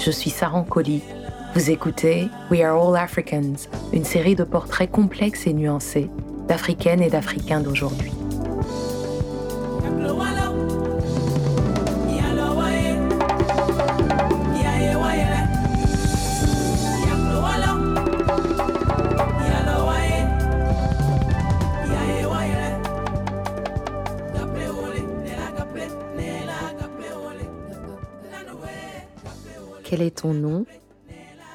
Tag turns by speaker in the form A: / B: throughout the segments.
A: Je suis Saran Colli. Vous écoutez We Are All Africans, une série de portraits complexes et nuancés d'Africaines et d'Africains d'aujourd'hui. Quel est ton nom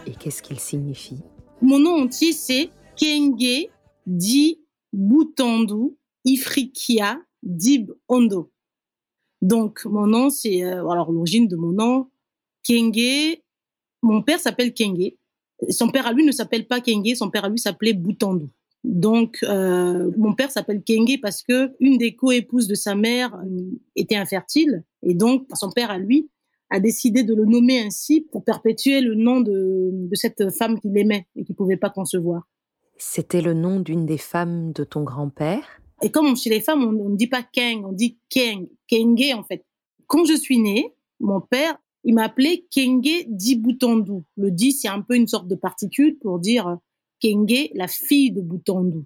A: et qu'est-ce qu'il signifie
B: Mon nom entier, c'est Kenge Di Boutandu Ifrikia Dib Ondo. Donc, mon nom, c'est euh, alors l'origine de mon nom, Kenge. Mon père s'appelle Kenge. Son père à lui ne s'appelle pas Kenge, son père à lui s'appelait Boutandu. Donc, euh, mon père s'appelle Kenge parce que une des co-épouses de sa mère euh, était infertile et donc son père à lui a décidé de le nommer ainsi pour perpétuer le nom de, de cette femme qu'il aimait et qu'il pouvait pas concevoir.
A: C'était le nom d'une des femmes de ton grand-père?
B: Et comme chez les femmes, on ne dit pas Keng, on dit Keng, Kenge en fait. Quand je suis née, mon père, il m'appelait Kenge Di Boutandu. Le Di, c'est un peu une sorte de particule pour dire Kenge, la fille de Boutandu.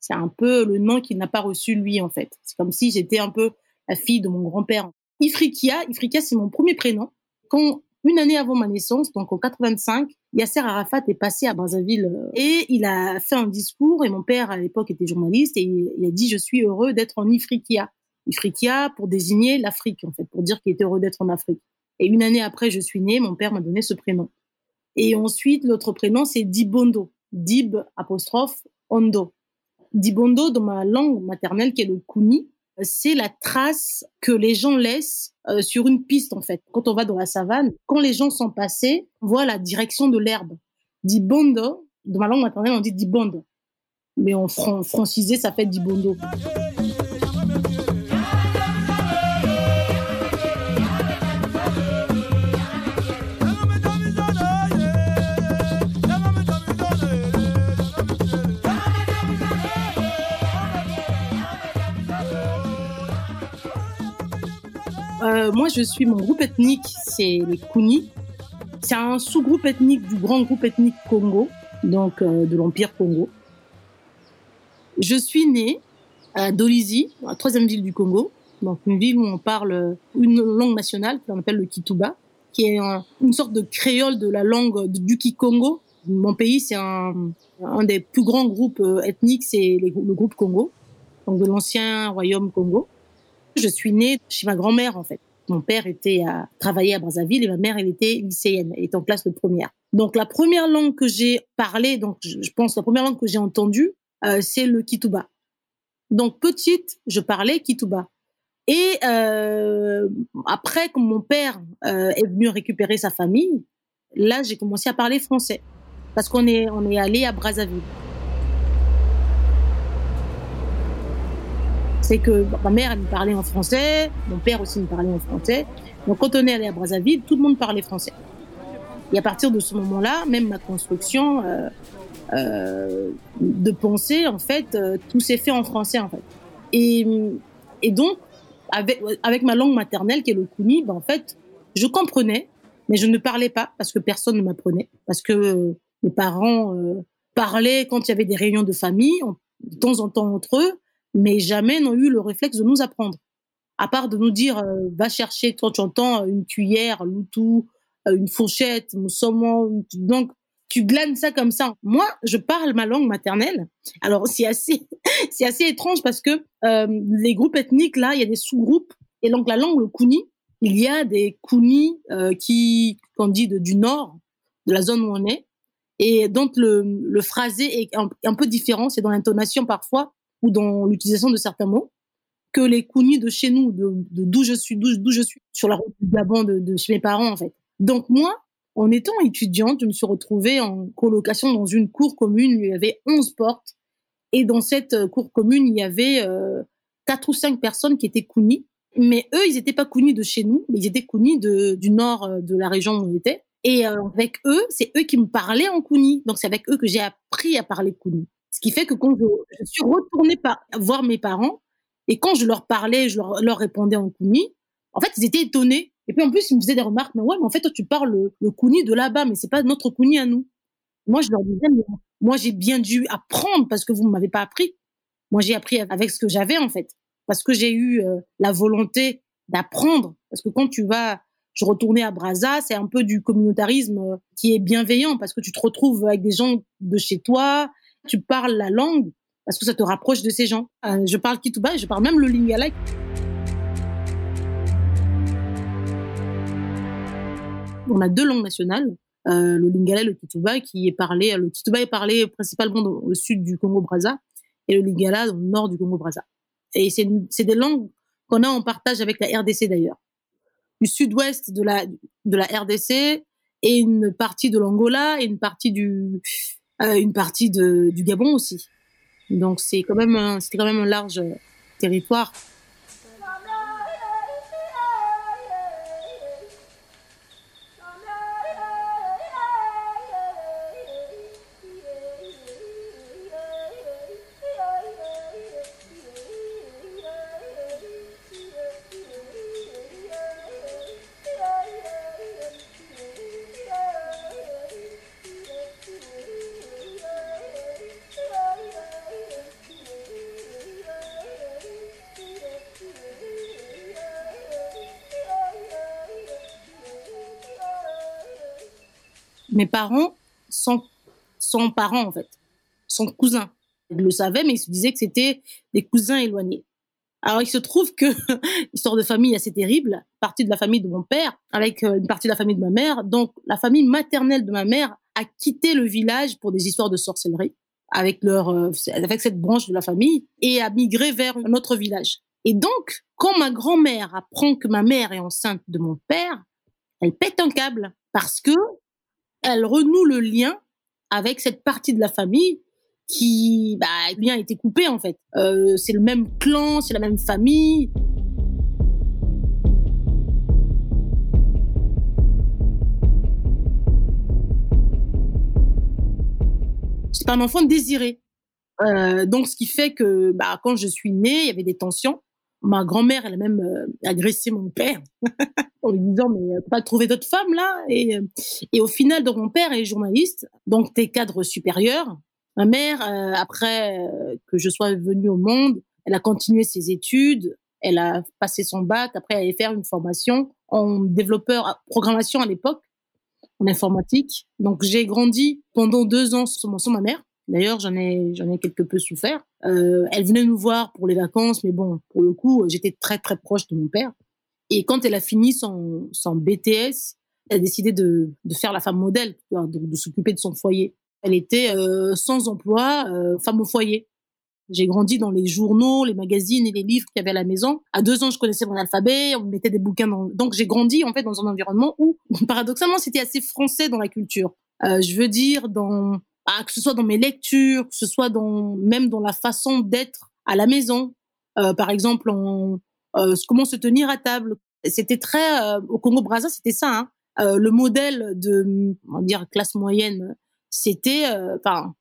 B: C'est un peu le nom qu'il n'a pas reçu lui en fait. C'est comme si j'étais un peu la fille de mon grand-père. Ifrikia, Ifrikia, c'est mon premier prénom. Quand, une année avant ma naissance, donc en 85, Yasser Arafat est passé à Brazzaville euh, et il a fait un discours et mon père à l'époque était journaliste et il a dit je suis heureux d'être en Ifrikia. Ifrikia pour désigner l'Afrique en fait, pour dire qu'il était heureux d'être en Afrique. Et une année après je suis née, mon père m'a donné ce prénom. Et ensuite l'autre prénom c'est Dibondo, Dib apostrophe Ondo. Dibondo dans ma langue maternelle qui est le Kuni, c'est la trace que les gens laissent euh, sur une piste en fait. Quand on va dans la savane, quand les gens sont passés, on voit la direction de l'herbe. Dibondo, dans ma langue maternelle, on dit dibondo. Mais en fran francisé, ça fait dibondo. Moi, je suis mon groupe ethnique, c'est les Kuni. C'est un sous-groupe ethnique du grand groupe ethnique Congo, donc euh, de l'Empire Congo. Je suis née à Dolisie, la troisième ville du Congo, donc une ville où on parle une langue nationale qu'on appelle le Kituba, qui est un, une sorte de créole de la langue du Kikongo. Mon pays, c'est un, un, des plus grands groupes euh, ethniques, c'est le groupe Congo, donc de l'ancien royaume Congo. Je suis née chez ma grand-mère, en fait. Mon père était à travailler à Brazzaville et ma mère, elle était lycéenne, elle était en classe de première. Donc, la première langue que j'ai parlé, donc, je pense, la première langue que j'ai entendue, euh, c'est le Kituba. Donc, petite, je parlais Kituba. Et euh, après, quand mon père euh, est venu récupérer sa famille, là, j'ai commencé à parler français. Parce qu'on est, on est allé à Brazzaville. C'est que ma mère, elle me parlait en français, mon père aussi me parlait en français. Donc quand on est allé à Brazzaville, tout le monde parlait français. Et à partir de ce moment-là, même ma construction euh, euh, de pensée, en fait, euh, tout s'est fait en français. Et, donc, avec, ma langue maternelle, qui est le Kuni, ben, en fait, je comprenais, mais je ne parlais pas parce que personne ne m'apprenait. Parce que mes parents parlaient quand il y avait des réunions de famille, de temps en temps entre eux, mais jamais n'ont eu le réflexe de nous apprendre. À part de nous dire, euh, va chercher, quand tu entends une cuillère, loutou, euh, une fourchette, mon saumon, donc tu glanes ça comme ça. Moi, je parle ma langue maternelle. Alors c'est assez, c'est assez étrange parce que euh, les groupes ethniques là, il y a des sous-groupes et donc la langue le Kuni, il y a des Kuni euh, qui, qu'on dit du nord, de la zone où on est, et donc le, le phrasé est un peu différent, c'est dans l'intonation parfois ou dans l'utilisation de certains mots que les Kounis de chez nous, de d'où je suis, d'où je suis, sur la route du Gabon de, chez mes parents en fait. Donc moi, en étant étudiante, je me suis retrouvée en colocation dans une cour commune. Où il y avait 11 portes et dans cette euh, cour commune, il y avait euh, quatre ou cinq personnes qui étaient Kounis. Mais eux, ils n'étaient pas Kounis de chez nous, mais ils étaient Kounis du nord euh, de la région où on était. Et euh, avec eux, c'est eux qui me parlaient en Kounis. Donc c'est avec eux que j'ai appris à parler Kounis. Qui fait que quand je, suis retournée par, voir mes parents, et quand je leur parlais, je leur, leur répondais en Kuni, en fait, ils étaient étonnés Et puis en plus, ils me faisaient des remarques, mais ouais, mais en fait, toi, tu parles le, le Kuni de là-bas, mais c'est pas notre Kuni à nous. Moi, je leur disais, mais moi, j'ai bien dû apprendre parce que vous ne m'avez pas appris. Moi, j'ai appris avec ce que j'avais, en fait. Parce que j'ai eu euh, la volonté d'apprendre. Parce que quand tu vas, je retournais à Brazza, c'est un peu du communautarisme euh, qui est bienveillant parce que tu te retrouves avec des gens de chez toi, tu parles la langue parce que ça te rapproche de ces gens. Euh, je parle Kituba, je parle même le Lingala. On a deux langues nationales, euh, le Lingala et le Kituba, qui est parlé. Le Kituba est parlé principalement au sud du Congo-Brazza et le Lingala au nord du Congo-Brazza. Et c'est des langues qu'on a en partage avec la RDC d'ailleurs. Du sud-ouest de la, de la RDC et une partie de l'Angola et une partie du, une partie de, du Gabon aussi. Donc c'est quand même, c'était quand même un large territoire. Mes parents sont, sont parents, en fait, sont cousins. Ils le savaient, mais ils se disaient que c'était des cousins éloignés. Alors, il se trouve que, histoire de famille assez terrible, partie de la famille de mon père, avec euh, une partie de la famille de ma mère, donc la famille maternelle de ma mère a quitté le village pour des histoires de sorcellerie avec leur, euh, avec cette branche de la famille et a migré vers un autre village. Et donc, quand ma grand-mère apprend que ma mère est enceinte de mon père, elle pète un câble parce que elle renoue le lien avec cette partie de la famille qui, bah, le lien a été coupé en fait. Euh, c'est le même clan, c'est la même famille. C'est un enfant désiré. Euh, donc, ce qui fait que, bah, quand je suis née, il y avait des tensions. Ma grand-mère, elle a même euh, agressé mon père en lui disant mais euh, pas trouver d'autres femmes là. Et, euh, et au final donc mon père est journaliste donc t'es cadre supérieur ma mère après que je sois venue au monde elle a continué ses études elle a passé son bac après elle allait faire une formation en développeur programmation à l'époque en informatique. Donc j'ai grandi pendant deux ans sans ma mère D'ailleurs, j'en ai, j'en ai quelque peu souffert. Euh, elle venait nous voir pour les vacances, mais bon, pour le coup, j'étais très très proche de mon père. Et quand elle a fini son, son BTS, elle a décidé de, de faire la femme modèle, donc de s'occuper de son foyer. Elle était euh, sans emploi, euh, femme au foyer. J'ai grandi dans les journaux, les magazines et les livres qu'il y avait à la maison. À deux ans, je connaissais mon alphabet, on mettait des bouquins dans... Donc j'ai grandi en fait dans un environnement où, paradoxalement, c'était assez français dans la culture. Euh, je veux dire, dans ah, que ce soit dans mes lectures, que ce soit dans même dans la façon d'être à la maison. Euh, par exemple, en, euh, comment se tenir à table. C'était très euh, au Congo Brazza, c'était ça. Hein. Euh, le modèle de, on va dire classe moyenne, c'était, euh, enfin,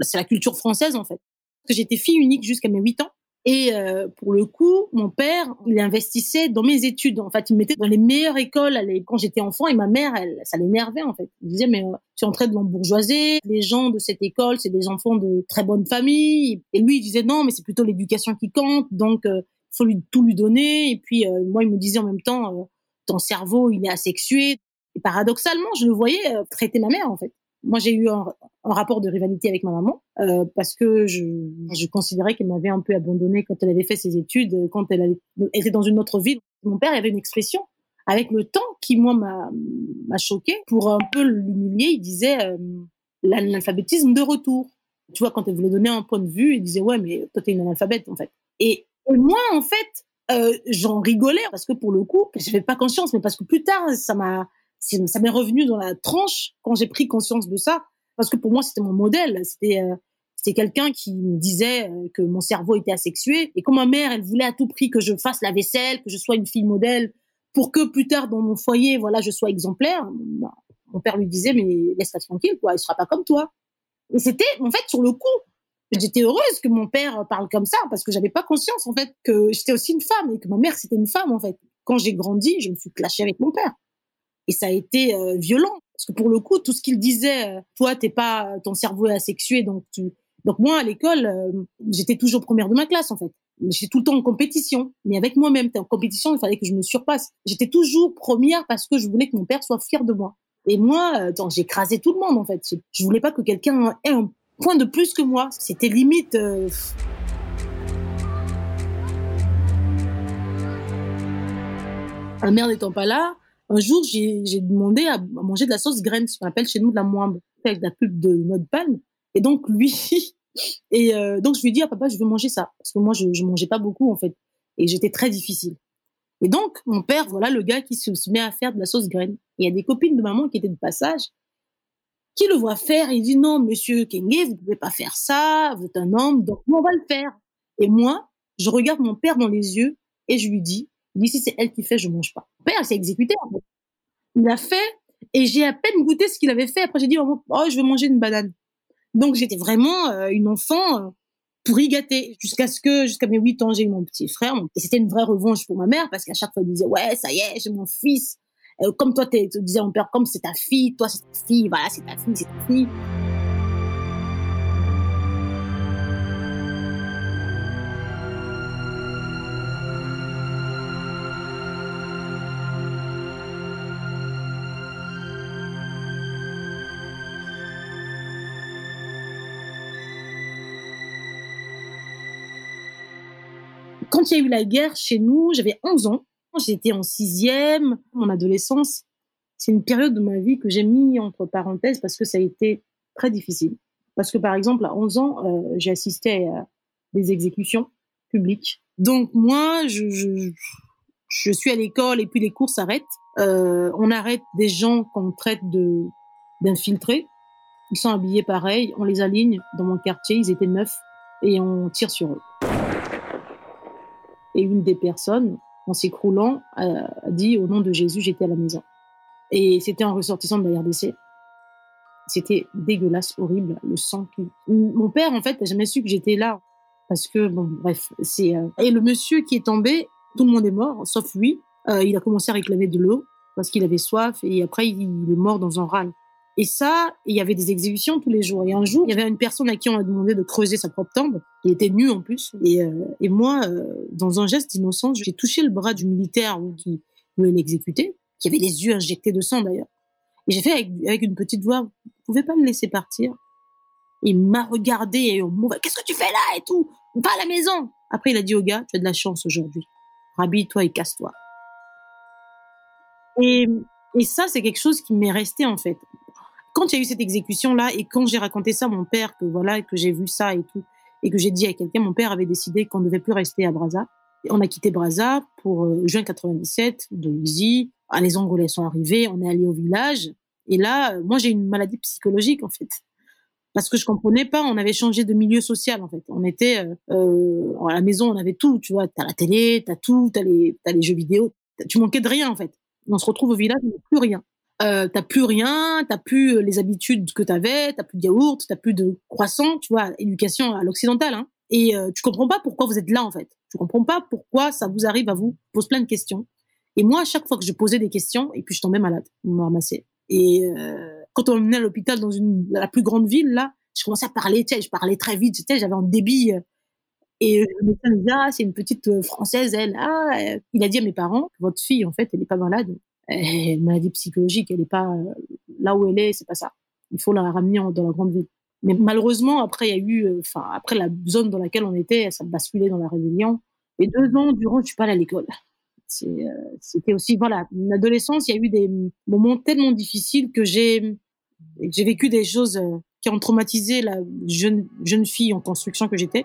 B: c'est la culture française en fait. Que j'étais fille unique jusqu'à mes 8 ans. Et euh, pour le coup, mon père, il investissait dans mes études. En fait, il me mettait dans les meilleures écoles quand j'étais enfant. Et ma mère, elle, ça l'énervait en fait. Il disait mais euh, tu es en train de l'embourgeoiser. Les gens de cette école, c'est des enfants de très bonne famille. Et lui, il disait non, mais c'est plutôt l'éducation qui compte. Donc, euh, faut lui tout lui donner. Et puis euh, moi, il me disait en même temps, ton cerveau, il est asexué. Et paradoxalement, je le voyais traiter ma mère en fait. Moi, j'ai eu un, rapport de rivalité avec ma maman euh, parce que je, je considérais qu'elle m'avait un peu abandonnée quand elle avait fait ses études, quand elle, était dans une autre ville. Mon père avait une expression avec le temps qui, moi, m'a choqué. Pour un peu l'humilier, il disait euh, l'analphabétisme de retour. Tu vois, quand elle voulait donner un point de vue, il disait, ouais, mais toi, t'es une analphabète, en fait. Et, et moi, en fait, euh, j'en rigolais parce que pour le coup, je n'avais pas conscience, mais parce que plus tard, ça m'a ça m'est revenu dans la tranche quand j'ai pris conscience de ça, parce que pour moi c'était mon modèle, c'était euh, quelqu'un qui me disait euh, que mon cerveau était asexué et comme ma mère elle voulait à tout prix que je fasse la vaisselle, que je sois une fille modèle pour que plus tard dans mon foyer voilà je sois exemplaire. Bah, mon père lui disait mais laisse-la tranquille quoi, il sera pas comme toi. Et c'était en fait sur le coup j'étais heureuse que mon père parle comme ça parce que j'avais pas conscience en fait que j'étais aussi une femme et que ma mère c'était une femme en fait quand j'ai grandi, je me suis clashée avec mon père. Et ça a été euh, violent. Parce que pour le coup, tout ce qu'il disait, euh, toi, t'es pas, ton cerveau est asexué, donc tu, donc moi, à l'école, euh, j'étais toujours première de ma classe, en fait. J'étais tout le temps en compétition. Mais avec moi-même, en compétition, il fallait que je me surpasse. J'étais toujours première parce que je voulais que mon père soit fier de moi. Et moi, j'ai écrasé tout le monde, en fait. Je voulais pas que quelqu'un ait un point de plus que moi. C'était limite, Ma mère n'étant pas là, un jour, j'ai demandé à, manger de la sauce graine, ce qu'on appelle chez nous de la moimbe, avec de la pulpe de noix de palme. Et donc, lui, et euh, donc je lui ai dit, ah, papa, je veux manger ça. Parce que moi, je, je mangeais pas beaucoup, en fait. Et j'étais très difficile. Et donc, mon père, voilà le gars qui se, met à faire de la sauce graine. il y a des copines de maman qui étaient de passage, qui le voient faire. Et il dit, non, monsieur Kenge, vous pouvez pas faire ça. Vous êtes un homme, donc on va le faire. Et moi, je regarde mon père dans les yeux et je lui dis, D'ici, c'est elle qui fait, je mange pas. Père s'est exécuté. En fait. Il a fait et j'ai à peine goûté ce qu'il avait fait. Après, j'ai dit, oh, oh, je vais manger une banane. Donc, j'étais vraiment euh, une enfant euh, pourri gâtée. Jusqu'à ce que, jusqu'à mes 8 ans, j'ai eu mon petit frère. Et c'était une vraie revanche pour ma mère parce qu'à chaque fois, elle disait, ouais, ça y est, j'ai mon fils. Euh, comme toi, tu disais mon père, comme c'est ta fille, toi, c'est ta fille, voilà, c'est ta fille, c'est ta fille. Quand il y a eu la guerre chez nous, j'avais 11 ans. J'étais en sixième, mon adolescence. C'est une période de ma vie que j'ai mis entre parenthèses parce que ça a été très difficile. Parce que par exemple, à 11 ans, euh, j'ai assisté à des exécutions publiques. Donc moi, je, suis à l'école et puis les cours s'arrêtent. Euh, on arrête des gens qu'on traite de d'infiltrés. Ils sont habillés pareil, on les aligne dans mon quartier, ils étaient neuf et on tire sur eux. Et une des personnes, en s'écroulant, a dit au nom de Jésus, j'étais à la maison. Et c'était en ressortissant de la RDC. C'était dégueulasse, horrible, le sang qui... Mon père, en fait, n'a jamais su que j'étais là. Parce que, bon, bref, c'est... Euh, et le monsieur qui est tombé, tout le monde est mort, sauf lui. Euh, il a commencé à réclamer de l'eau parce qu'il avait soif et après, il est mort dans un râle. Et ça, il y avait des exécutions tous les jours. Et un jour, il y avait une personne à qui on a demandé de creuser sa propre tombe. Il était nu en plus. Et, euh, et moi, euh, dans un geste d'innocence, j'ai touché le bras du militaire qui voulait l'exécuter, qui avait les yeux injectés de sang d'ailleurs. Et j'ai fait avec, avec, une petite voix, vous pouvez pas me laisser partir? Il m'a regardé et on m'a qu'est-ce que tu fais là et tout? Va à la maison Après, il a dit au gars, tu as de la chance aujourd'hui. Rhabille-toi et casse-toi. Et, et ça, c'est quelque chose qui m'est resté en fait quand il y a eu cette exécution-là et quand j'ai raconté ça à mon père, que voilà, que j'ai vu ça et tout, et que j'ai dit à quelqu'un, mon père avait décidé qu'on ne devait plus rester à Brazza. On a quitté Brazza pour euh, juin 97 de. Ah, les Angolais sont arrivés, on est allé au village. Et là, euh, moi, j'ai une maladie psychologique, en fait. Parce que je comprenais pas, on avait changé de milieu social, en fait. On était, euh, euh à la maison, on avait tout, tu vois. T'as la télé, t'as tout, t'as les, les jeux vidéo. Tu manquais de rien, en fait. On se retrouve au village, on n'a plus rien euh, t'as plus rien, t'as plus euh, les habitudes que t'avais, t'as plus de yaourt, t'as plus de croissant, tu vois, éducation à l'occidental, hein. Et euh, tu comprends pas pourquoi vous êtes là en fait. Tu comprends pas pourquoi ça vous arrive à vous, pose plein de questions. Et moi, à chaque fois que je posais des questions, et puis je tombais malade, on me ramassait. Et euh, quand on m'emmenait à l'hôpital dans la plus grande ville là, je commençais à parler, tu sais, je parlais très vite, tu sais, j'avais un débit. Euh, et le médecin me disait, ah, c'est une petite française, elle. Ah, il a dit à mes parents, votre fille, en fait, elle est pas malade une maladie psychologique, elle n'est pas euh, là où elle est, c'est pas ça. Il faut la ramener dans la grande ville. Mais malheureusement, après, il y a eu, euh, enfin, après la zone dans laquelle on était, ça basculait dans la rébellion. Et deux ans durant, je suis pas allée à l'école. Euh, c'était aussi, voilà, une adolescence, il y a eu des moments tellement difficiles que j'ai, j'ai vécu des choses qui ont traumatisé la jeune, jeune fille en construction que j'étais.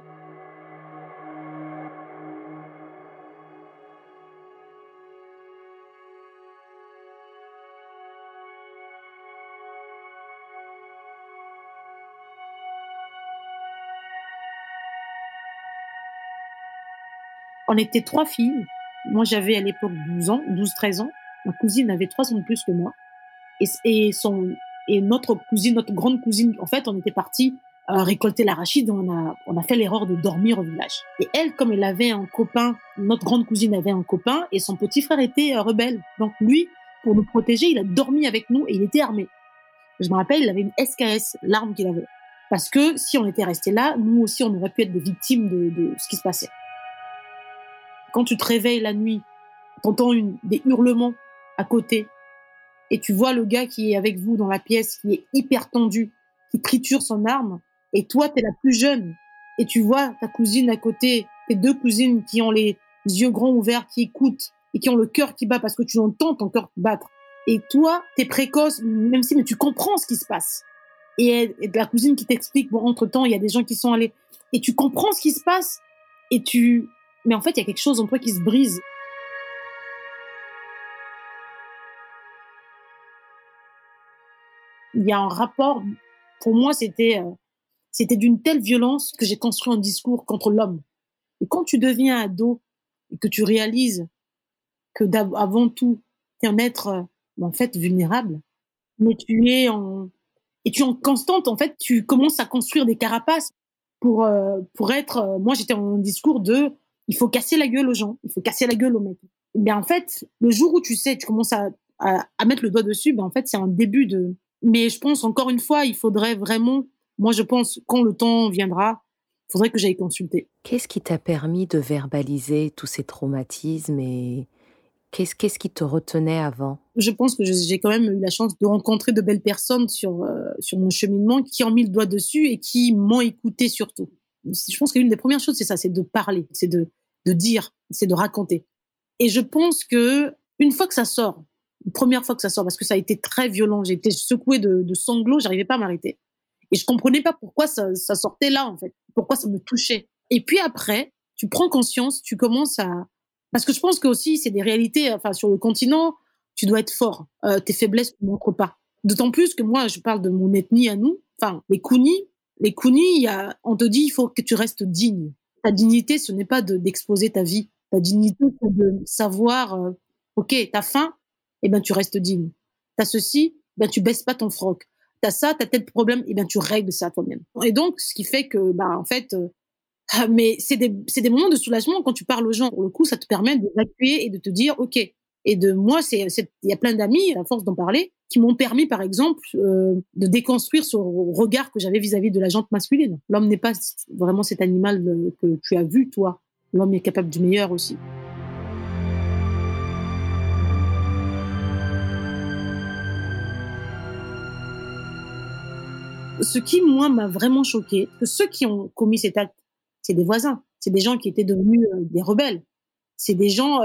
B: On était trois filles. Moi, j'avais à l'époque 12 ans, 12-13 ans. Ma cousine avait trois ans de plus que moi. Et, notre cousine, notre grande cousine, en fait, on était partis récolter l'arachide, on a, on a fait l'erreur de dormir au village. Et elle, comme elle avait un copain, notre grande cousine avait un copain, et son petit frère était euh, rebelle. Donc lui, pour nous protéger, il a dormi avec nous et il était armé. Je me rappelle, il avait une SKS, l'arme qu'il avait. Parce que si on était resté là, nous aussi, on aurait pu être des victimes de ce qui se passait. Quand tu te réveilles la nuit, t'entends des hurlements à côté, et tu vois le gars qui est avec vous dans la pièce, qui est hyper tendu, qui triture son arme, et toi, tu es la plus jeune, et tu vois ta cousine à côté, tes deux cousines qui ont les yeux grands ouverts, qui écoutent, et qui ont le cœur qui bat parce que tu entends ton cœur battre. Et toi, tu es précoce, même si mais tu comprends ce qui se passe. Et, et la cousine qui t'explique, bon, entre-temps, il y a des gens qui sont allés, et tu comprends ce qui se passe, et tu... Mais en fait, il y a quelque chose en toi qui se brise. il y a un rapport. Pour moi, c'était euh, c'était d'une telle violence que j'ai construit un discours contre l'homme. Et quand tu deviens ado et que tu réalises que avant tout, tu es un être euh, en fait vulnérable, mais tu es en et tu es en constante en fait, tu commences à construire des carapaces pour euh, pour être. moi, j'étais en discours de il faut casser la gueule aux gens, il faut casser la gueule aux mecs. Mais en fait, le jour où tu sais, tu commences à, à, à mettre le doigt dessus, ben en fait, c'est un début de mais je pense, encore une fois, il faudrait vraiment, moi je pense, quand le temps viendra, il faudrait que j'aille consulter.
A: Qu'est-ce qui t'a permis de verbaliser tous ces traumatismes et qu'est-ce qu'est-ce qui te retenait avant?
B: Je pense que j'ai quand même eu la chance de rencontrer de belles personnes sur, euh, sur mon cheminement qui ont mis le doigt dessus et qui m'ont écouté surtout. Je pense qu'une des premières choses, c'est ça, c'est de parler, c'est de, de dire, c'est de raconter. Et je pense que une fois que ça sort, première fois que ça sort parce que ça a été très violent. J'ai été secouée de, sanglots, j'arrivais pas à m'arrêter. Et je comprenais pas pourquoi ça, ça, sortait là, en fait. Pourquoi ça me touchait. Et puis après, tu prends conscience, tu commences à... Parce que je pense que aussi, c'est des réalités, enfin, sur le continent, tu dois être fort. Euh, tes faiblesses ne montrent pas. D'autant plus que moi, je parle de mon ethnie à nous. Enfin, les Kounis, les Kounis, y a, on te dit, il faut que tu restes digne. Ta dignité, ce n'est pas d'exposer ta vie. Ta dignité, c'est de savoir, euh, OK, t'as faim, eh ben tu restes digne. T'as ceci, ben tu baisses pas ton froc. T'as ça, t'as tel problème, eh ben tu règles ça toi-même. Et donc, ce qui fait que, ben en fait, euh, ah, mais c'est des, des moments de soulagement quand tu parles aux gens. Pour le coup, ça te permet d'évacuer et de te dire, ok. Et de moi, c'est, il y a plein d'amis, à force d'en parler, qui m'ont permis, par exemple, euh, de déconstruire ce regard que j'avais vis-à-vis de la jante masculine. L'homme n'est pas vraiment cet animal euh, que tu as vu, toi. L'homme est capable du meilleur aussi. ce qui, moi, m'a vraiment choqué, que ceux qui ont commis cet acte, c'est des voisins, c'est des gens qui étaient devenus euh, des rebelles, c'est des gens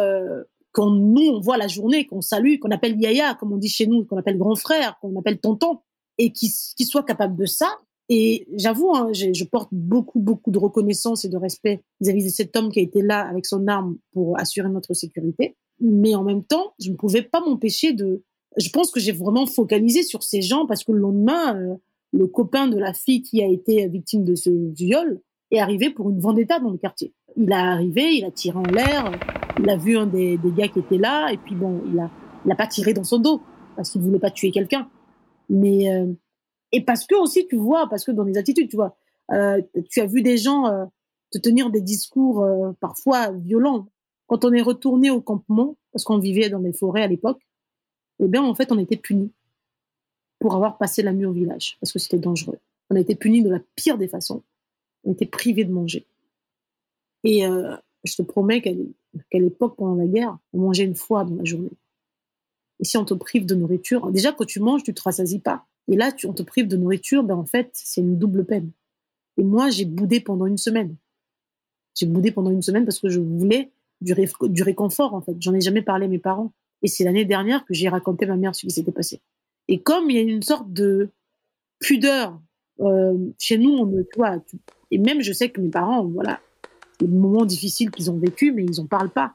B: qu'on nous on voit la journée, qu'on salue, qu'on appelle yaya, comme on dit chez nous, qu'on appelle grand frère, qu'on appelle tonton, et qui, qui soient capables de ça. Et j'avoue, hein, je porte beaucoup, beaucoup de reconnaissance et de respect vis-à-vis de cet homme qui a été là avec son arme pour assurer notre sécurité. Mais en même temps, je ne pouvais pas m'empêcher de. Je pense que j'ai vraiment focalisé sur ces gens parce que le lendemain, euh, le copain de la fille qui a été victime de ce viol est arrivé pour une vendetta dans le quartier. Il a arrivé, il a tiré en l'air, il a vu un des, gars qui était là, et puis bon, il a, pas tiré dans son dos parce qu'il voulait pas tuer quelqu'un. Mais euh, et parce que aussi tu vois, parce que dans les attitudes, tu vois, euh, tu as vu des gens euh, te tenir des discours parfois violents. Quand on est retourné au campement, parce qu'on vivait dans les forêts à l'époque, eh bien en fait on était punis pour avoir passé la nuit au village, parce que c'était dangereux. On a été punis de la pire des façons. On été privés de manger. Et euh, je te promets qu'à l'époque, pendant la guerre, on mangeait une fois dans la journée. Et si on te prive de nourriture, déjà quand tu manges, tu te rassasies pas. Et là, tu, on te prive de nourriture, ben en fait, c'est une double peine. Et moi, j'ai boudé pendant une semaine. J'ai boudé pendant une semaine parce que je voulais du, du réconfort, en fait. J'en ai jamais parlé à mes parents. Et c'est l'année dernière que j'ai raconté à ma mère ce qui s'était passé. Et comme il y a une sorte de pudeur euh, chez nous, on, tu vois, et même je sais que mes parents, voilà, des moments difficiles qu'ils ont vécu, mais ils n'en parlent pas.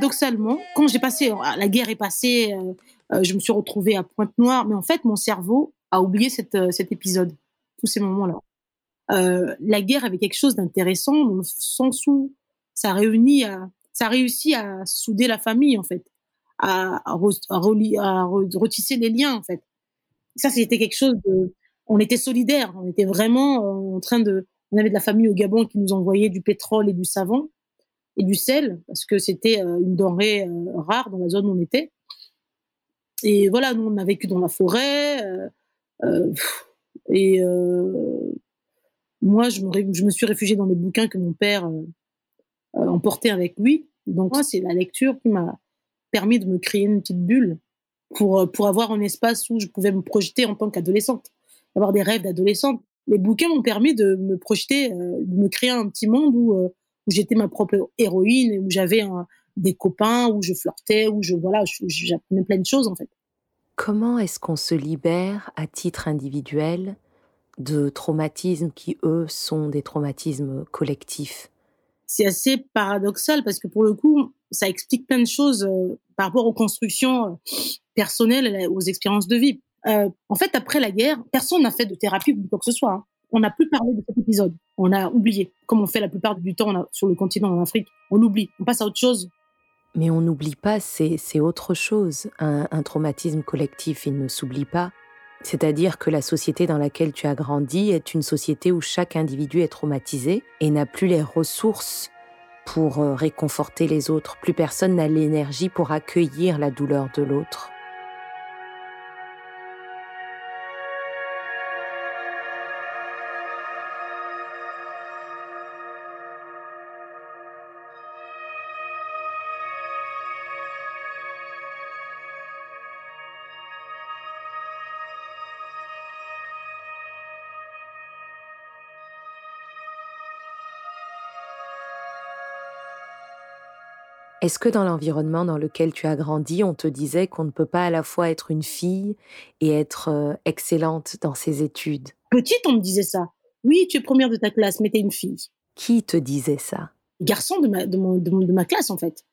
B: Paradoxalement, quand j'ai passé, la guerre est passée, je me suis retrouvée à Pointe-Noire, mais en fait, mon cerveau a oublié cet épisode, tous ces moments-là. la guerre avait quelque chose d'intéressant dans le sens où ça réunit, ça réussit à souder la famille en fait, à, à, à retisser les liens en fait. Ça, c'était quelque chose de, on était solidaires, on était vraiment en train de, on avait de la famille au Gabon qui nous envoyait du pétrole et du savon du sel parce que c'était euh, une denrée euh, rare dans la zone où on était. Et voilà, nous on a vécu dans la forêt euh, et moi je me, suis réfugiée dans les bouquins que mon père emportait avec lui. Donc c'est la lecture qui m'a permis de me créer une petite bulle pour pour avoir un espace où je pouvais me projeter en tant qu'adolescente, avoir des rêves d'adolescente les bouquins m'ont permis de me projeter, de me créer un petit monde où, où j'étais ma propre héroïne, où j'avais des copains, où je flirtais, où je voilà, j'apprenais plein de choses en fait.
A: Comment est-ce qu'on se libère à titre individuel de traumatismes qui eux sont des traumatismes collectifs?
B: C'est assez paradoxal parce que pour le coup, ça explique plein de choses euh, par rapport aux constructions personnelles, aux expériences de vie. Euh, en fait, après la guerre, personne n'a fait de thérapie ou quoi que ce soit. Hein. On n'a plus parlé de cet épisode. On a oublié, comme on fait la plupart du temps sur le continent en Afrique. On oublie, on passe à autre chose.
A: Mais on n'oublie pas, c'est autre chose. Un, traumatisme collectif, il ne s'oublie pas. C'est-à-dire que la société dans laquelle tu as grandi est une société où chaque individu est traumatisé et n'a plus les ressources pour euh, réconforter les autres. Plus personne n'a l'énergie pour accueillir la douleur de l'autre. Est-ce que dans l'environnement dans lequel tu as grandi, on te disait qu'on ne peut pas à la fois être une fille et être euh, excellente dans ses études?
B: Petite, on me disait ça. Oui, tu es première de ta classe, mais tu es une fille.
A: Qui te disait ça?
B: Garçon de ma, de, de, ma classe, en fait.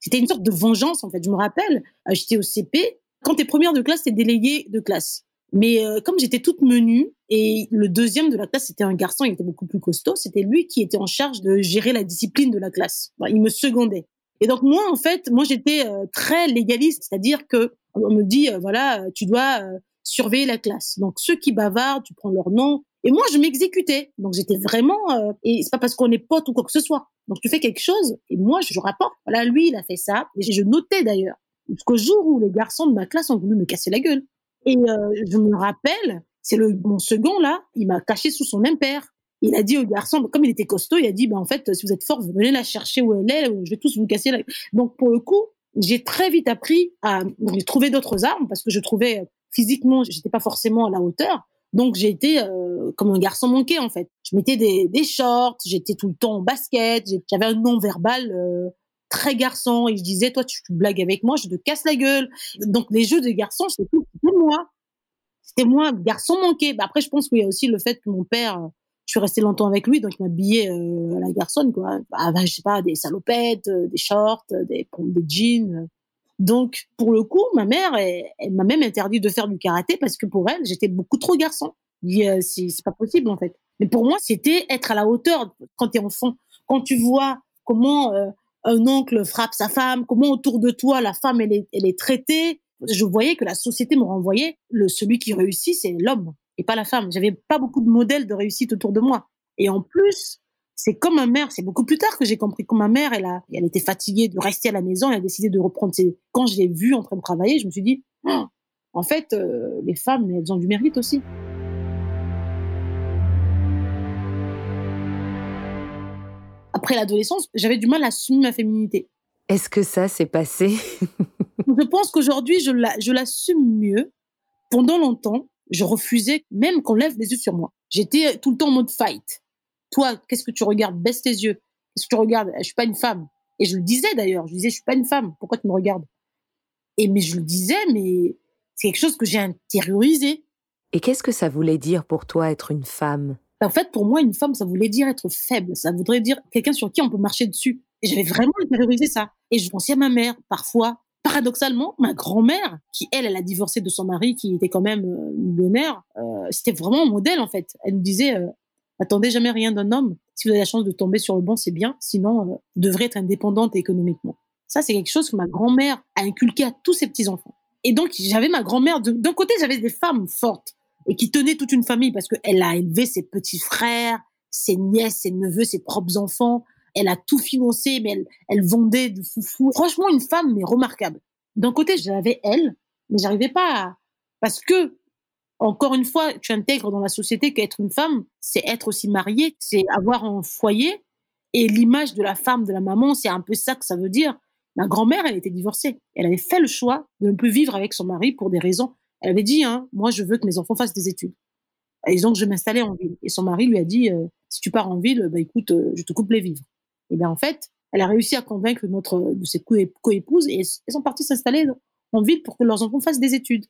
B: C'était une sorte de vengeance, en fait. Je me rappelle, euh, j'étais au CP. Quand tu es première de classe, tu es déléguée de classe. Mais euh, comme j'étais toute menue et le deuxième de la classe c'était un garçon, il était beaucoup plus costaud, c'était lui qui était en charge de gérer la discipline de la classe. il me secondait. Et donc moi, en fait, moi j'étais euh, très légaliste, c'est-à-dire que on me dit euh, voilà, tu dois euh, surveiller la classe. Donc ceux qui bavardent, tu prends leur nom. Et moi, je m'exécutais. Donc j'étais vraiment. et c'est pas parce qu'on est potes ou quoi que ce soit. Donc tu fais quelque chose et moi je rapporte. Voilà, lui il a fait ça et je notais d'ailleurs. Jusqu'au jour où les garçons de ma classe ont voulu me casser la gueule. Et je me rappelle, c'est le mon second là, il m'a caché sous son impair il a dit au garçon, comme il était costaud, il a dit, ben, en fait, si vous êtes fort, venez la chercher où elle est, je vais tous vous casser la... Donc, pour le coup, j'ai très vite appris à trouver d'autres armes parce que je trouvais physiquement, j'étais pas forcément à la hauteur. Donc, j'ai été euh, comme un garçon manqué, en fait. Je mettais des, shorts, j'étais tout le temps en basket, j'avais un nom verbal euh, très garçon et je disais, toi, tu, blagues avec moi, je te casse la gueule. Donc, les jeux de garçons, c'était tout, moi. C'était moi, garçon manqué. Bah, après, je pense qu'il y a aussi le fait que mon père je suis restée longtemps avec lui, donc il m'a habillé euh, à la garçonne, quoi. Ah, bah, je sais pas, des salopettes, euh, des shorts, euh, des, des jeans. Donc, pour le coup, ma mère, elle, m'a même interdit de faire du karaté parce que pour elle, j'étais beaucoup trop garçon. Euh, c'est pas possible, en fait. Mais pour moi, c'était être à la hauteur quand tu es enfant. Quand tu vois comment un oncle frappe sa femme, comment autour de toi, la femme, elle est, elle est traitée. Je voyais que la société me renvoyait, le, celui qui réussit, c'est l'homme et pas la femme. J'avais pas beaucoup de modèles de réussite autour de moi. Et en plus, c'est comme ma mère, c'est beaucoup plus tard que j'ai compris que ma mère, elle a, elle était fatiguée de rester à la maison, elle a décidé de reprendre ses, quand je l'ai vue en train de travailler, je me suis dit, oh, en fait, euh, les femmes, elles ont du mérite aussi. Après l'adolescence, j'avais du mal à assumer ma féminité.
A: Est-ce que ça s'est passé?
B: Je pense qu'aujourd'hui, je l'assume mieux. Pendant longtemps, je refusais même qu'on lève les yeux sur moi. J'étais tout le temps en mode fight. Toi, qu'est-ce que tu regardes? Baisse tes yeux. Qu'est-ce que tu regardes? Je suis pas une femme. Et je le disais d'ailleurs. Je disais, je suis pas une femme. Pourquoi tu me regardes? Et mais je le disais, mais c'est quelque chose que j'ai intériorisé.
A: Et qu'est-ce que ça voulait dire pour toi être une femme?
B: En fait, pour moi, une femme, ça voulait dire être faible. Ça voudrait dire quelqu'un sur qui on peut marcher dessus. Et j'avais vraiment intériorisé ça. Et je pensais à ma mère, parfois. Paradoxalement, ma grand-mère, qui elle, elle a divorcé de son mari, qui était quand même euh, millionnaire, euh, c'était vraiment un modèle en fait. Elle nous disait, euh, attendez jamais rien d'un homme. Si vous avez la chance de tomber sur le bon, c'est bien. Sinon, vous devrez être indépendante économiquement. Ça, c'est quelque chose que ma grand-mère a inculqué à tous ses petits-enfants. Et donc, j'avais ma grand-mère. D'un côté, j'avais des femmes fortes et qui tenaient toute une famille parce qu'elle a élevé ses petits frères, ses nièces, ses neveux, ses propres enfants. Elle a tout financé, mais elle, vendait du foufou. Franchement, une femme, mais remarquable. D'un côté, j'avais elle, mais j'arrivais pas à... Parce que, encore une fois, tu intègres dans la société qu'être une femme, c'est être aussi mariée, c'est avoir un foyer. Et l'image de la femme, de la maman, c'est un peu ça que ça veut dire. Ma grand-mère, elle était divorcée. Elle avait fait le choix de ne plus vivre avec son mari pour des raisons. Elle avait dit, hein, moi, je veux que mes enfants fassent des études. Et donc, je m'installais en ville. Et son mari lui a dit, euh, si tu pars en ville, bah, écoute, euh, je te coupe les vivres. Et bien, en fait, elle a réussi à convaincre notre, de ses co-épouses et elles sont parties s'installer en ville pour que leurs enfants fassent des études.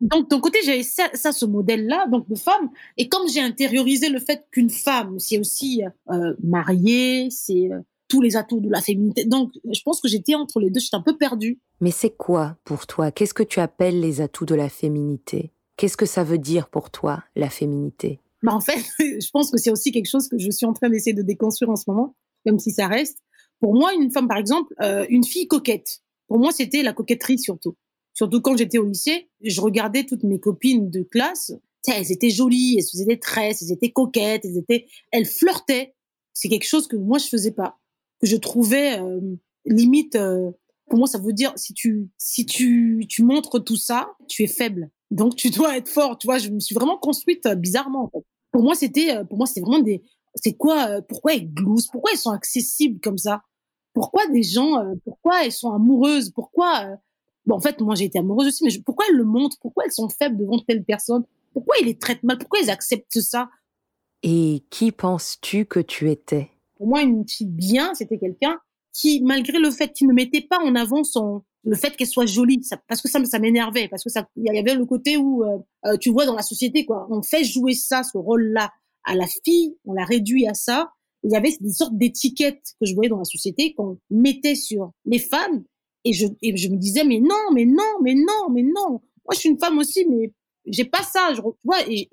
B: Donc, d'un côté, j'avais ça, ça, ce modèle-là, donc de femme. Et comme j'ai intériorisé le fait qu'une femme, c'est aussi euh, mariée, c'est euh, tous les atouts de la féminité. Donc, je pense que j'étais entre les deux, j'étais un peu perdue.
A: Mais c'est quoi pour toi? Qu'est-ce que tu appelles les atouts de la féminité? Qu'est-ce que ça veut dire pour toi, la féminité?
B: Bah En fait, je pense que c'est aussi quelque chose que je suis en train d'essayer de déconstruire en ce moment, même si ça reste. Pour moi, une femme, par exemple, euh, une fille coquette, pour moi, c'était la coquetterie surtout. Surtout quand j'étais au lycée, je regardais toutes mes copines de classe. Elles étaient jolies, elles faisaient des tresses, elles étaient coquettes, elles étaient, elles flirtaient. C'est quelque chose que moi je faisais pas, que je trouvais euh, limite. Euh, pour moi, ça veut dire si tu si tu tu montres tout ça, tu es faible. Donc tu dois être fort. Tu vois, je me suis vraiment construite euh, bizarrement. Pour moi, c'était pour moi c'était vraiment des. C'est quoi Pourquoi elles gloussent Pourquoi elles sont accessibles comme ça? Pourquoi des gens Pourquoi elles sont amoureuses? Pourquoi Bon, en fait, moi, j'ai été amoureuse aussi, mais pourquoi elles le montrent? Pourquoi elles sont faibles devant telle personne? Pourquoi ils les traitent mal? Pourquoi ils acceptent ça?
A: Et qui penses-tu que tu étais?
B: Pour moi, une fille bien, c'était quelqu'un qui, malgré le fait qu'il ne mettait pas en avant son le fait qu'elle soit jolie, ça, parce que ça, ça m'énervait, parce que ça, il y avait le côté où euh, euh, tu vois dans la société quoi, on fait jouer ça, ce rôle-là à la fille, on la réduit à ça. Il y avait des sortes d'étiquettes que je voyais dans la société qu'on mettait sur les femmes et je, et je me disais, mais non, mais non, mais non, mais non. Moi, je suis une femme aussi, mais j'ai pas ça. Je, tu vois, et,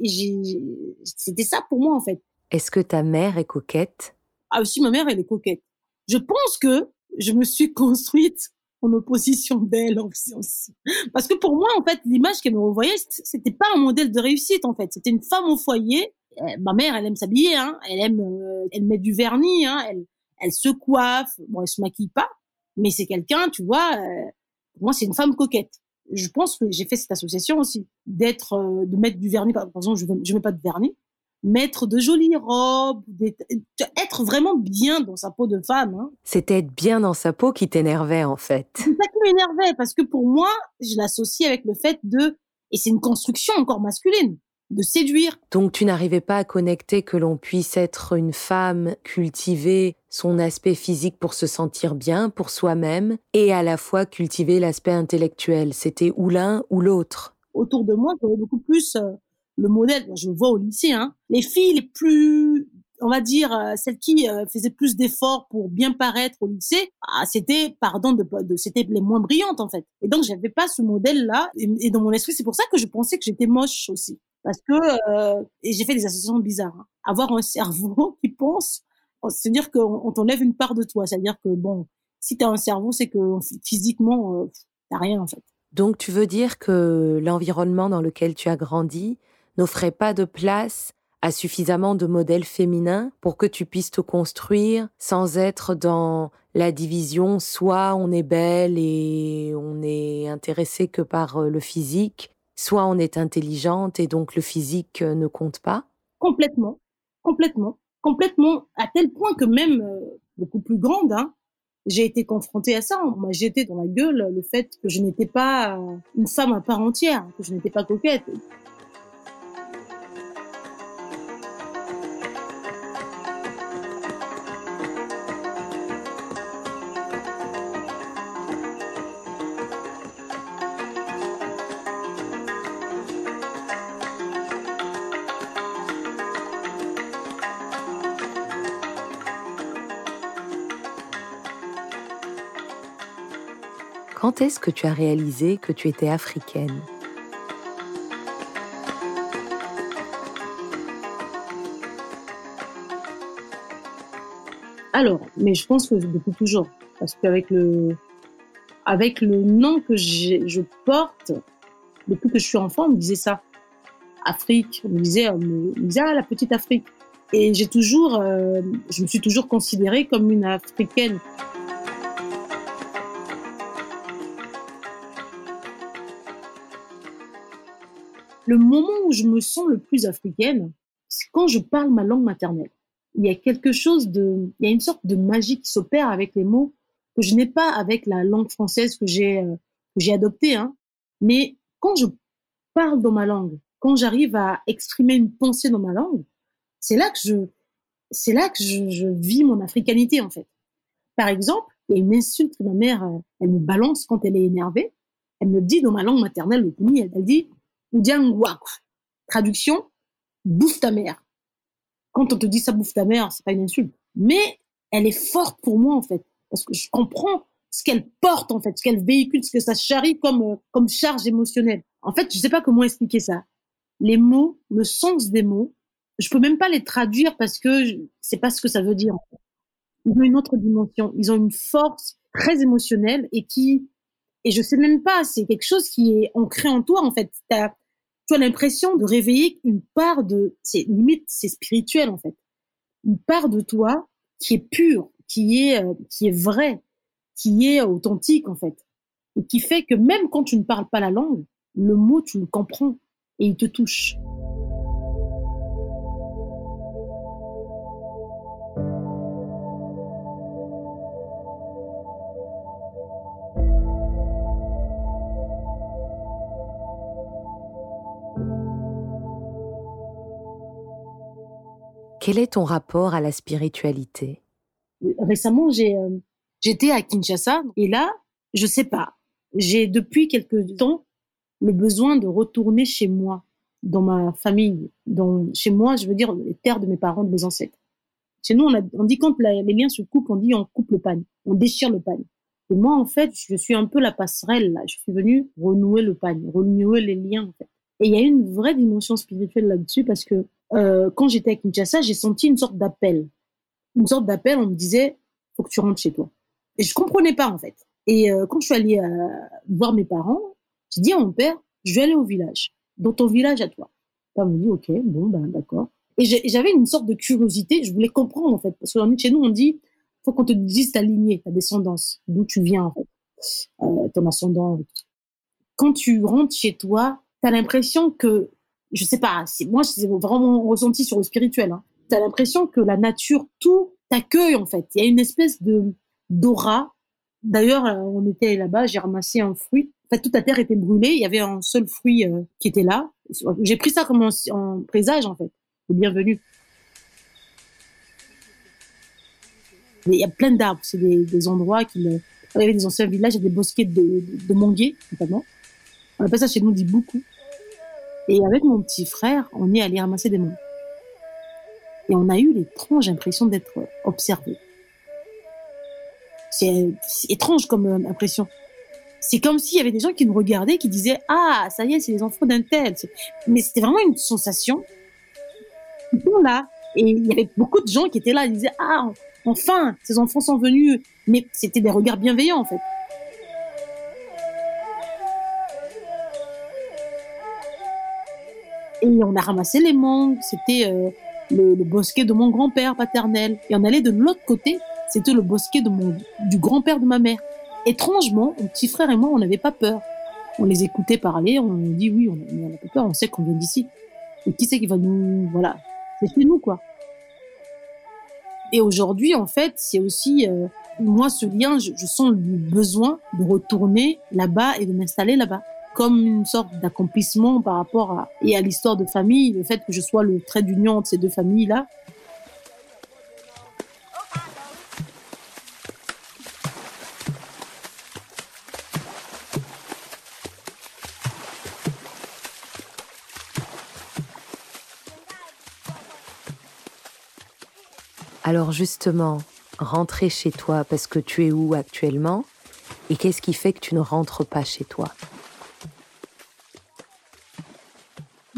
B: c'était ça pour moi, en fait.
A: Est-ce que ta mère est coquette?
B: Ah, aussi, ma mère, elle est coquette. Je pense que je me suis construite en opposition d'elle aussi. Parce que pour moi, en fait, l'image qu'elle me revoyait, c'était pas un modèle de réussite, en fait. C'était une femme au foyer. Ma mère, elle aime s'habiller, hein. Elle aime, euh, elle met du vernis, hein. Elle, elle se coiffe. Bon, elle se maquille pas mais c'est quelqu'un, tu vois, euh, moi c'est une femme coquette. Je pense que j'ai fait cette association aussi, d'être, euh, de mettre du vernis, par exemple, je, je mets pas de vernis, mettre de jolies robes, être vraiment bien dans sa peau de femme. Hein.
A: C'était être bien dans sa peau qui t'énervait en fait.
B: C'est ça qui m'énervait parce que pour moi, je l'associe avec le fait de, et c'est une construction encore masculine, de séduire.
A: Donc tu n'arrivais pas à connecter que l'on puisse être une femme, cultiver son aspect physique pour se sentir bien, pour soi-même, et à la fois cultiver l'aspect intellectuel. C'était ou l'un ou l'autre.
B: Autour de moi, j'avais beaucoup plus euh, le modèle, je le vois au lycée, hein, les filles les plus on va dire euh, celles qui euh, faisaient plus d'efforts pour bien paraître au lycée, ah, c'était pardon de, de c'était les moins brillantes en fait. Et donc j'avais pas ce modèle là et, dans mon esprit c'est pour ça que je pensais que j'étais moche aussi parce que euh, et j'ai fait des associations bizarres. Hein. Avoir un cerveau qui pense, c'est dire qu'on t'enlève une part de toi, c'est-à-dire que bon, si tu as un cerveau, c'est que physiquement euh, t'as rien en fait.
A: Donc tu veux dire que l'environnement dans lequel tu as grandi n'offrait pas de place à suffisamment de modèles féminins pour que tu puisses te construire sans être dans la division soit on est belle et on est intéressé que par euh, le physique, soit on est intelligente et donc le physique euh, ne compte pas
B: Complètement, complètement, complètement, à tel point que même euh, beaucoup plus grande, hein, j'ai été confrontée à ça. Moi, j'étais dans la gueule le fait que je n'étais pas une femme à part entière, que je n'étais pas coquette.
A: Quand est-ce que tu as réalisé que tu étais africaine?
B: Alors, mais je pense que depuis toujours. Parce qu'avec le, avec le nom que je porte, depuis que je suis enfant, on me disait ça. Afrique, on me disait, disait ah, la petite Afrique. Et j'ai toujours, euh, je me suis toujours considérée comme une africaine. Le moment où je me sens le plus africaine, c'est quand je parle ma langue maternelle. Il y a quelque chose de, il y a une sorte de magie qui s'opère avec les mots que je n'ai pas avec la langue française que j'ai euh, que j'ai adoptée. Hein. Mais quand je parle dans ma langue, quand j'arrive à exprimer une pensée dans ma langue, c'est là que je c'est là que je, vis mon africanité en fait. Par exemple, il y a une insulte que ma mère euh, elle me balance quand elle est énervée. Elle me dit dans ma langue maternelle le elle, elle dit Traduction, bouffe ta mère. Quand on te dit ça bouffe ta mère, c'est pas une insulte, mais elle est forte pour moi en fait parce que je comprends ce qu'elle porte en fait, ce qu'elle véhicule, ce que ça charrie comme euh, comme charge émotionnelle. En fait, je sais pas comment expliquer ça. Les mots, le sens des mots, je peux même pas les traduire parce que c'est pas ce que ça veut dire. Ils ont une autre dimension, ils ont une force très émotionnelle et qui et je sais même pas, c'est quelque chose qui est ancré en toi en fait. Tu as l'impression de réveiller une part de, c'est limite, c'est spirituel en fait, une part de toi qui est pure, qui est, euh, qui est vrai, qui est authentique en fait, et qui fait que même quand tu ne parles pas la langue, le mot tu le comprends et il te touche.
A: Quel est ton rapport à la spiritualité?
B: Récemment, j'ai euh, j'étais à Kinshasa et là, je sais pas, j'ai depuis quelques temps le besoin de retourner chez moi, dans ma famille, dans chez moi, je veux dire les terres de mes parents, de mes ancêtres. Chez nous, on, a, on dit quand les liens se coupent, on dit on coupe le pagne, on déchire le pagne. Et moi, en fait, je suis un peu la passerelle. Je suis venue renouer le pagne, renouer les liens en fait. Et il y a une vraie dimension spirituelle là-dessus parce que euh, quand j'étais à Kinshasa, j'ai senti une sorte d'appel une sorte d'appel, on me disait, faut que tu rentres chez toi. Et je comprenais pas, en fait. Et euh, quand je suis allée euh, voir mes parents, j'ai dit à mon père, je vais aller au village, dans ton village à toi. Il me dit, ok, bon, ben d'accord. Et j'avais une sorte de curiosité, je voulais comprendre, en fait. Parce que chez nous, on dit, faut qu'on te dise ta lignée, ta descendance, d'où tu viens, en fait, ton ascendant. Quand tu rentres chez toi, tu as l'impression que, je sais pas, moi, c'est vraiment ressenti sur le spirituel, hein, tu as l'impression que la nature, tout t'accueille en fait. Il y a une espèce de d'aura. D'ailleurs, euh, on était là-bas, j'ai ramassé un fruit. En fait, toute la terre était brûlée. Il y avait un seul fruit euh, qui était là. J'ai pris ça comme un, présage en fait. Bienvenue. Il y a plein d'arbres. C'est des, endroits qui. Il y avait des anciens villages, il y a des bosquets de, de, notamment. On appelle ça chez nous, dit beaucoup. Et avec mon petit frère, on est allé ramasser des mangues et on a eu l'étrange impression d'être observé. C'est étrange comme euh, impression. C'est comme s'il y avait des gens qui nous regardaient, qui disaient ah ça y est, c'est les enfants d'un tel. Mais c'était vraiment une sensation. Là et il y avait beaucoup de gens qui étaient là, ils disaient ah enfin ces enfants sont venus. Mais c'était des regards bienveillants en fait. Et on a ramassé les mangues. C'était euh, le, bosquet de mon grand-père paternel. Et on allait de l'autre côté, c'était le bosquet de mon, du grand-père de ma mère. Étrangement, mon petit frère et moi, on n'avait pas peur. On les écoutait parler, on dit oui, on n'a pas peur, on sait qu'on vient d'ici. Et qui c'est qui va nous... Voilà, c'est chez nous, quoi. Et aujourd'hui, en fait, c'est aussi... Euh, moi, ce lien, je, je sens le besoin de retourner là-bas et de m'installer là-bas comme une sorte d'accomplissement par rapport à, et à l'histoire de famille, le fait que je sois le trait d'union entre ces deux familles-là.
A: Alors justement, rentrer chez toi parce que tu es où actuellement? Et qu'est-ce qui fait que tu ne rentres pas chez toi?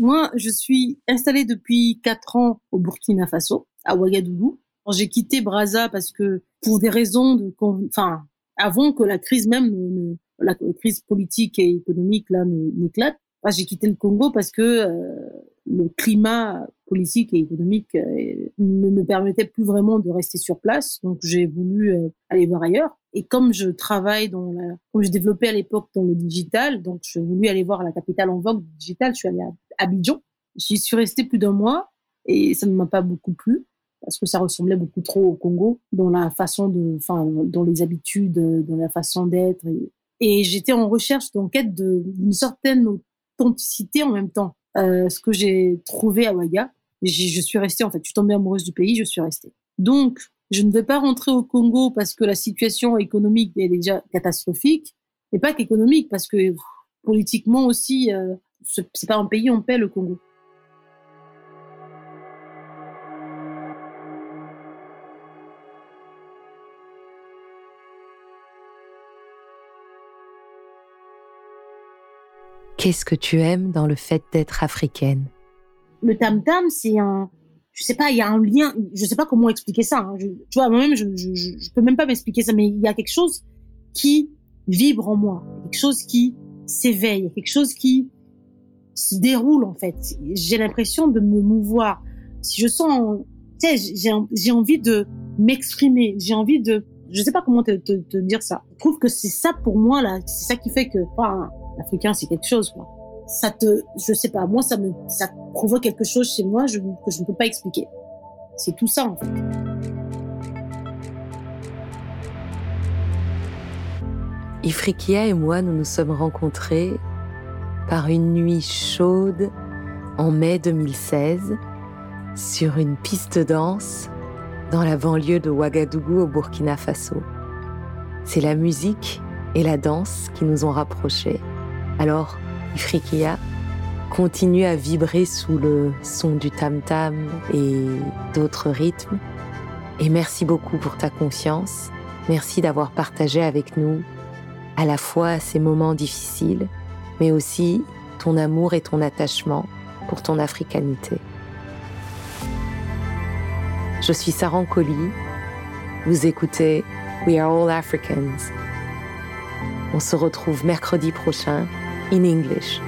B: Moi, je suis installée depuis quatre ans au Burkina Faso, à Ouagadougou. J'ai quitté Brazza parce que pour des raisons de, enfin, avant que la crise même, la crise politique et économique là n'éclate, j'ai quitté le Congo parce que euh, le climat politique et économique euh, ne me permettait plus vraiment de rester sur place. Donc j'ai voulu euh, aller voir ailleurs. Et comme je travaille dans la, comme je développais à l'époque dans le digital, donc je voulu aller voir la capitale en vogue du digital. Je suis allée à Abidjan. J'y suis restée plus d'un mois et ça ne m'a pas beaucoup plu parce que ça ressemblait beaucoup trop au Congo dans la façon de, enfin, dans les habitudes, dans la façon d'être. Et, et j'étais en recherche, en quête d'une certaine authenticité en même temps. Euh, ce que j'ai trouvé à Ouaga, je suis restée en fait. Je suis tombée amoureuse du pays, je suis restée. Donc, je ne vais pas rentrer au Congo parce que la situation économique est déjà catastrophique, et pas qu'économique parce que politiquement aussi, euh, c'est pas un pays en paix le Congo.
A: Qu'est-ce que tu aimes dans le fait d'être africaine?
B: Le tam tam, c'est un, je sais pas, il y a un lien. Je sais pas comment expliquer ça. Hein. tu vois, moi-même, je, je, peux même pas m'expliquer ça, mais il y a quelque chose qui vibre en moi, quelque chose qui s'éveille, quelque chose qui se déroule en fait. J'ai l'impression de me mouvoir. Si je sens, tu sais, j'ai, envie de m'exprimer. J'ai envie de, je sais pas comment te, te, te, dire ça. Je trouve que c'est ça pour moi là. C'est ça qui fait que, enfin, L'Africain, c'est quelque chose, quoi. Ça te, je sais pas, moi, ça me, ça provoque quelque chose chez moi que je ne peux pas expliquer. C'est tout ça, en fait.
A: Ifrikia et moi, nous nous sommes rencontrés par une nuit chaude en mai 2016 sur une piste danse dans la banlieue de Ouagadougou au Burkina Faso. C'est la musique et la danse qui nous ont rapprochés. Alors, Ifriqiya continue à vibrer sous le son du tam-tam et d'autres rythmes. Et merci beaucoup pour ta confiance. Merci d'avoir partagé avec nous à la fois ces moments difficiles, mais aussi ton amour et ton attachement pour ton africanité. Je suis Sarah Colli. Vous écoutez We Are All Africans. On se retrouve mercredi prochain in English.